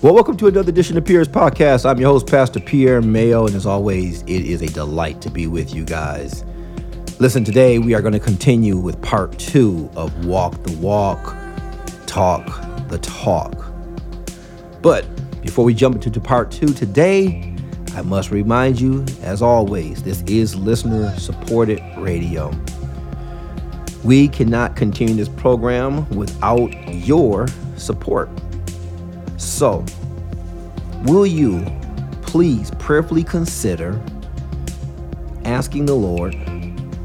Well, welcome to another edition of Pierre's Podcast. I'm your host, Pastor Pierre Mayo, and as always, it is a delight to be with you guys. Listen, today we are going to continue with part two of Walk the Walk, Talk the Talk. But before we jump into part two today, I must remind you, as always, this is listener supported radio. We cannot continue this program without your support. So, will you please prayerfully consider asking the Lord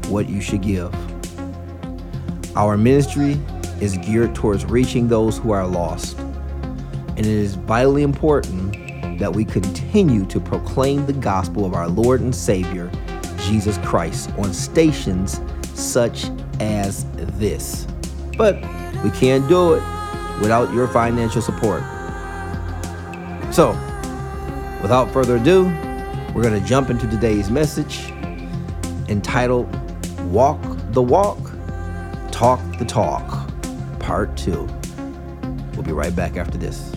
what you should give? Our ministry is geared towards reaching those who are lost, and it is vitally important that we continue to proclaim the gospel of our Lord and Savior, Jesus Christ, on stations such as this. But we can't do it without your financial support. So, without further ado, we're going to jump into today's message entitled Walk the Walk, Talk the Talk, Part 2. We'll be right back after this.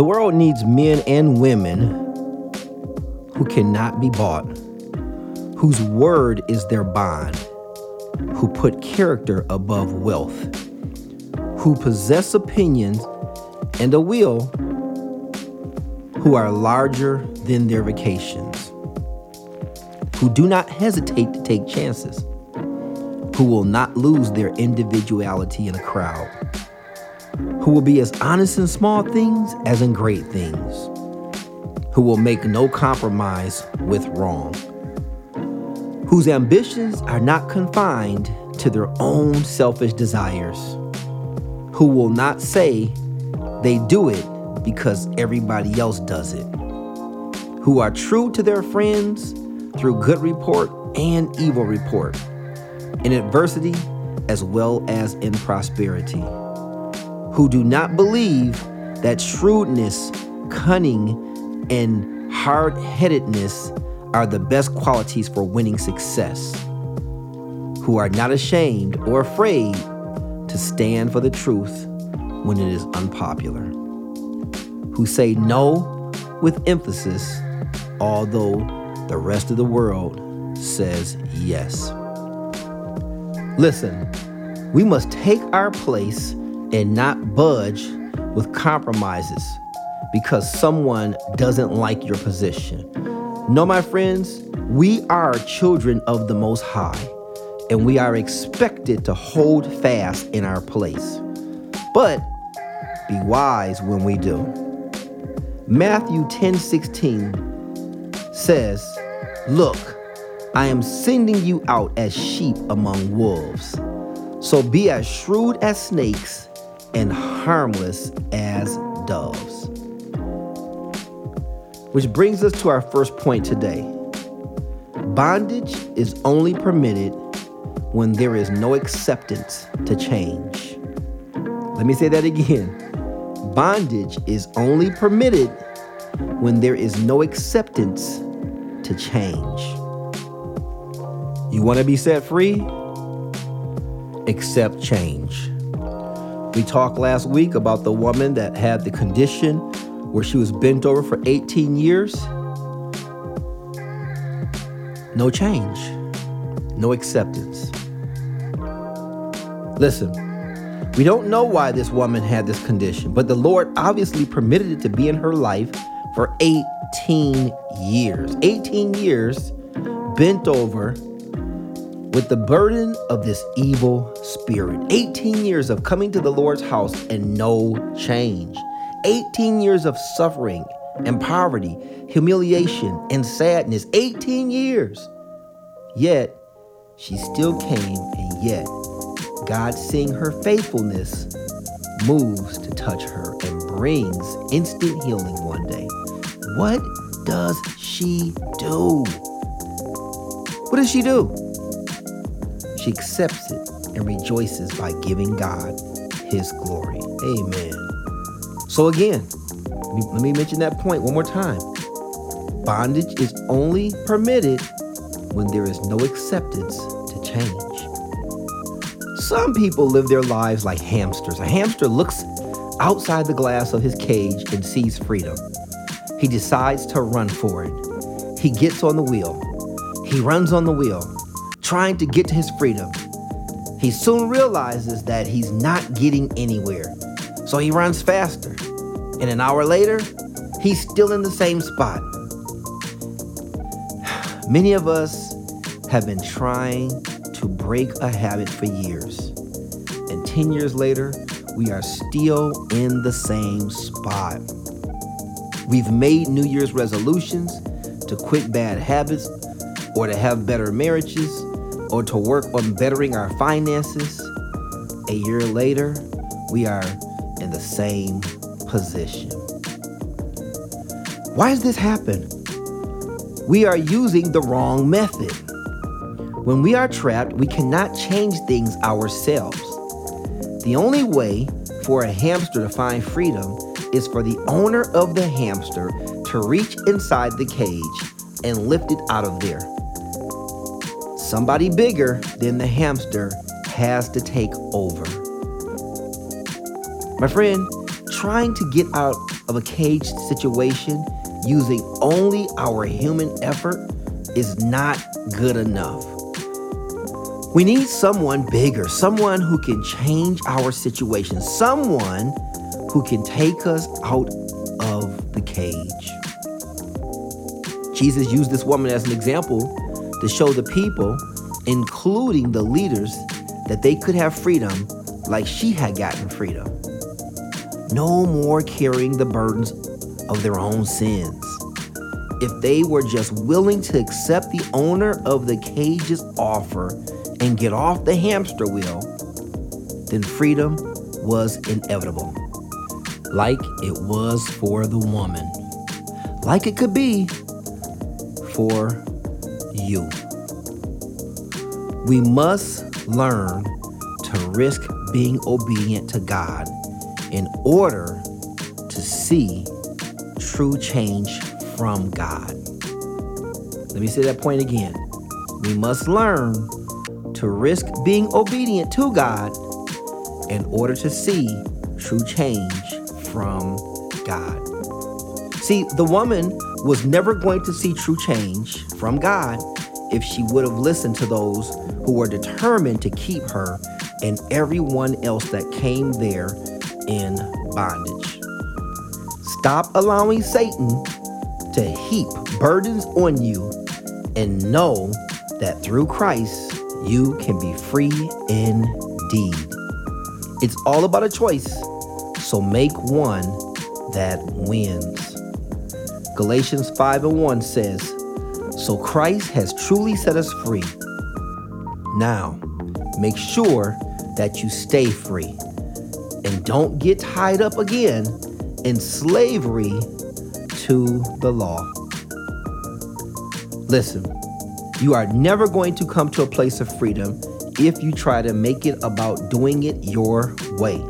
The world needs men and women who cannot be bought, whose word is their bond, who put character above wealth, who possess opinions and a will, who are larger than their vacations, who do not hesitate to take chances, who will not lose their individuality in a crowd who will be as honest in small things as in great things, who will make no compromise with wrong, whose ambitions are not confined to their own selfish desires, who will not say they do it because everybody else does it, who are true to their friends through good report and evil report, in adversity as well as in prosperity who do not believe that shrewdness, cunning, and hard headedness are the best qualities for winning success, who are not ashamed or afraid to stand for the truth when it is unpopular, who say no with emphasis, although the rest of the world says yes. Listen, we must take our place and not budge with compromises because someone doesn't like your position. No, my friends, we are children of the Most High, and we are expected to hold fast in our place. But be wise when we do. Matthew 10 16 says, Look, I am sending you out as sheep among wolves. So be as shrewd as snakes and harmless as doves. Which brings us to our first point today. Bondage is only permitted when there is no acceptance to change. Let me say that again. Bondage is only permitted when there is no acceptance to change. You want to be set free? Accept change. We talked last week about the woman that had the condition where she was bent over for 18 years. No change, no acceptance. Listen, we don't know why this woman had this condition, but the Lord obviously permitted it to be in her life for 18 years. 18 years bent over with the burden of this evil spirit. 18 years of coming to the Lord's house and no change. 18 years of suffering and poverty, humiliation and sadness. 18 years. Yet, she still came, and yet, God, seeing her faithfulness, moves to touch her and brings instant healing one day, what does she do? What does she do? Accepts it and rejoices by giving God his glory. Amen. So, again, let me mention that point one more time. Bondage is only permitted when there is no acceptance to change. Some people live their lives like hamsters. A hamster looks outside the glass of his cage and sees freedom. He decides to run for it. He gets on the wheel. He runs on the wheel, trying to get to his freedom. He soon realizes that he's not getting anywhere, so he runs faster. And an hour later, he's still in the same spot. Many of us have been trying to break a habit for years. And 10 years later, we are still in the same spot. We've made New Year's resolutions to quit bad habits or to have better marriages or to work on bettering our finances. A year later, we are in the same position. Why does this happen? We are using the wrong method. When we are trapped, we cannot change things ourselves. The only way for a hamster to find freedom is for the owner of the hamster to reach inside the cage and lift it out of there. Somebody bigger than the hamster has to take over. My friend, trying to get out of a caged situation using only our human effort is not good enough. We need someone bigger, someone who can change our situation, someone who can take us out of the cage. Jesus used this woman as an example to show the people, including the leaders, that they could have freedom like she had gotten freedom. No more carrying the burdens of their own sins. If they were just willing to accept the owner of the cage's offer and get off the hamster wheel, then freedom was inevitable. Like it was for the woman. Like it could be for you. We must learn to risk being obedient to God in order to see true change from God. Let me say that point again. We must learn to risk being obedient to God in order to see true change from God. See, the woman was never going to see true change from God if she would have listened to those who were determined to keep her and everyone else that came there in bondage. Stop allowing Satan to heap burdens on you and know that through Christ you can be free indeed. It's all about a choice, so make one that wins. Galatians 5 and 1 says, So Christ has truly set us free. Now, make sure that you stay free and don't get tied up again in slavery to the law. Listen, you are never going to come to a place of freedom if you try to make it about doing it your way.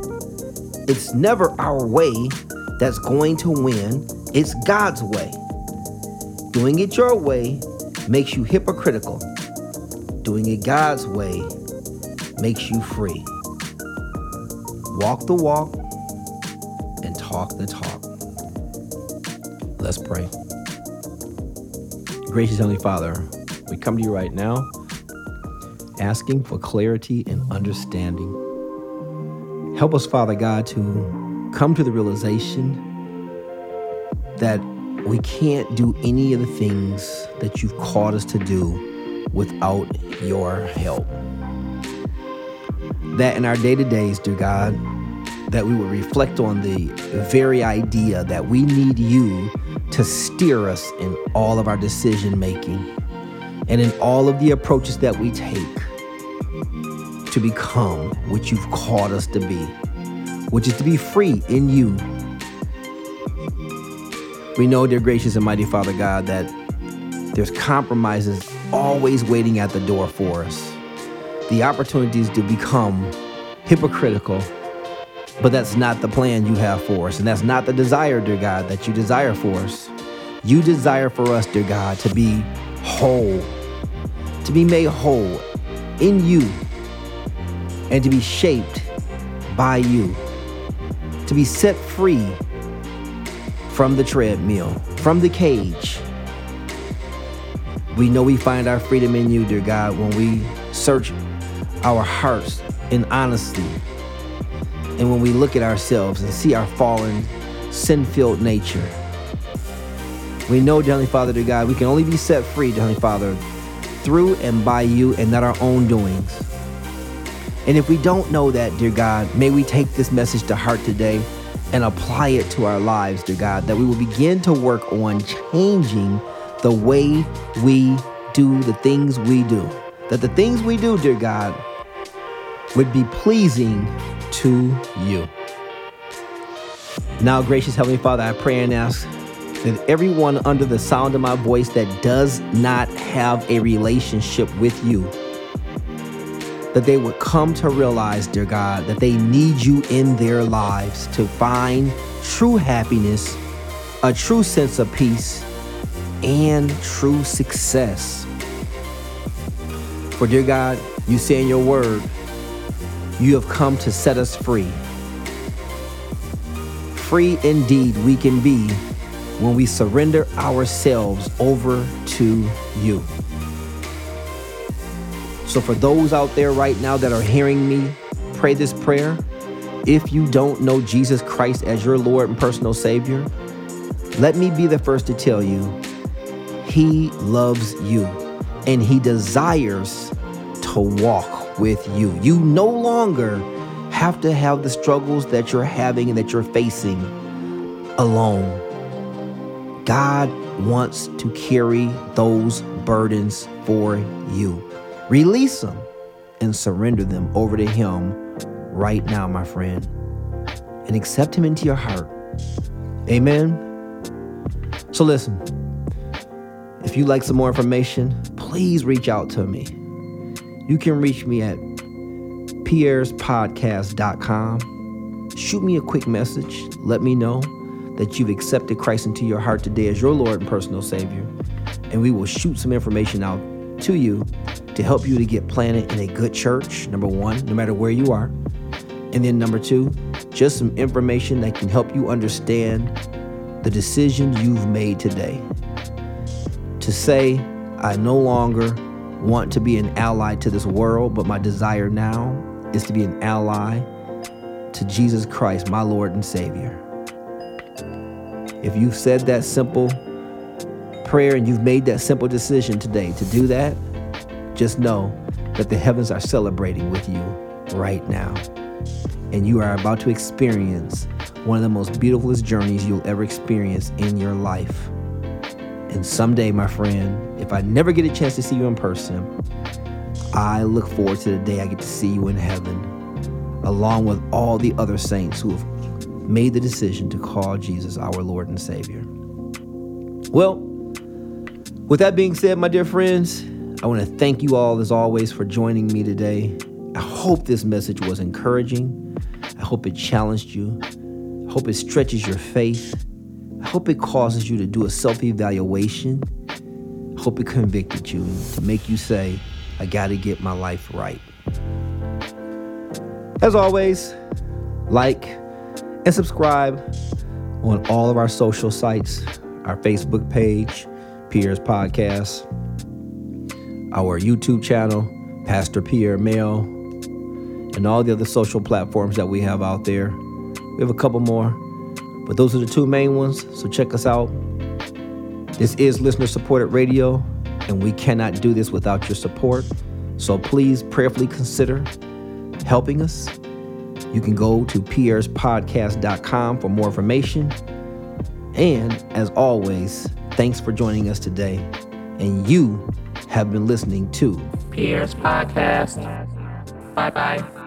It's never our way that's going to win, it's God's way. Doing it your way makes you hypocritical. Doing it God's way makes you free. Walk the walk and talk the talk. Let's pray. Gracious Heavenly Father, we come to you right now asking for clarity and understanding. Help us, Father God, to come to the realization that we can't do any of the things that you've called us to do without your help. That in our day to days, dear God, that we would reflect on the very idea that we need you to steer us in all of our decision making and in all of the approaches that we take to become what you've called us to be. which is to be free in you. We know, dear gracious and mighty Father God, that there's compromises always waiting at the door for us. The opportunities to become hypocritical, but that's not the plan you have for us. And that's not the desire, dear God, that you desire for us. You desire for us, dear God, to be whole, to be made whole in you, and to be shaped by you, to be set free from the treadmill, from the cage. We know we find our freedom in you, dear God, when we search our hearts in honesty and when we look at ourselves and see our fallen, sin filled nature. We know, Heavenly Father, dear God, we can only be set free, Heavenly Father, through and by you and not our own doings. And if we don't know that, dear God, may we take this message to heart today and apply it to our lives, dear God, that we will begin to work on changing the way we do the things we do. That the things we do, dear God, would be pleasing to you. Now, gracious Heavenly Father, I pray and ask that everyone under the sound of my voice that does not have a relationship with you, that they would come to realize, dear God, that they need you in their lives to find true happiness, a true sense of peace, and true success. For, dear God, you say in your word, you have come to set us free. Free indeed we can be when we surrender ourselves over to you. So, for those out there right now that are hearing me pray this prayer, if you don't know Jesus Christ as your Lord and personal Savior, let me be the first to tell you He loves you and He desires to walk with you. You no longer have to have the struggles that you're having and that you're facing alone. God wants to carry those burdens for you. Release them and surrender them over to Him right now, my friend, and accept Him into your heart. Amen. So, listen, if you'd like some more information, please reach out to me. You can reach me at pierrespodcast.com. Shoot me a quick message. Let me know that you've accepted Christ into your heart today as your Lord and personal Savior. And we will shoot some information out to you to help you to get planted in a good church, number one, no matter where you are. And then number two, just some information that can help you understand the decision you've made today. To say, I no longer want to be an ally to this world, but my desire now is to be an ally to Jesus Christ, my Lord and Savior. If you've said that simple prayer and you've made that simple decision today to do that, just know that the heavens are celebrating with you right now. And you are about to experience one of the most beautifulest journeys you'll ever experience in your life. And someday, my friend, if I never get a chance to see you in person, I look forward to the day I get to see you in heaven, along with all the other saints who have made the decision to call Jesus our Lord and Savior. Well, with that being said, my dear friends, I want to thank you all as always for joining me today. I hope this message was encouraging. I hope it challenged you. I hope it stretches your faith. I hope it causes you to do a self evaluation. I hope it convicted you to make you say, I got to get my life right. As always, like, and subscribe on all of our social sites our Facebook page, Pierre's Podcast, our YouTube channel, Pastor Pierre Mail, and all the other social platforms that we have out there. We have a couple more, but those are the two main ones, so check us out. This is listener supported radio, and we cannot do this without your support. So please prayerfully consider helping us you can go to pierrespodcast.com for more information. And as always, thanks for joining us today. And you have been listening to Pierre's Podcast. Bye bye.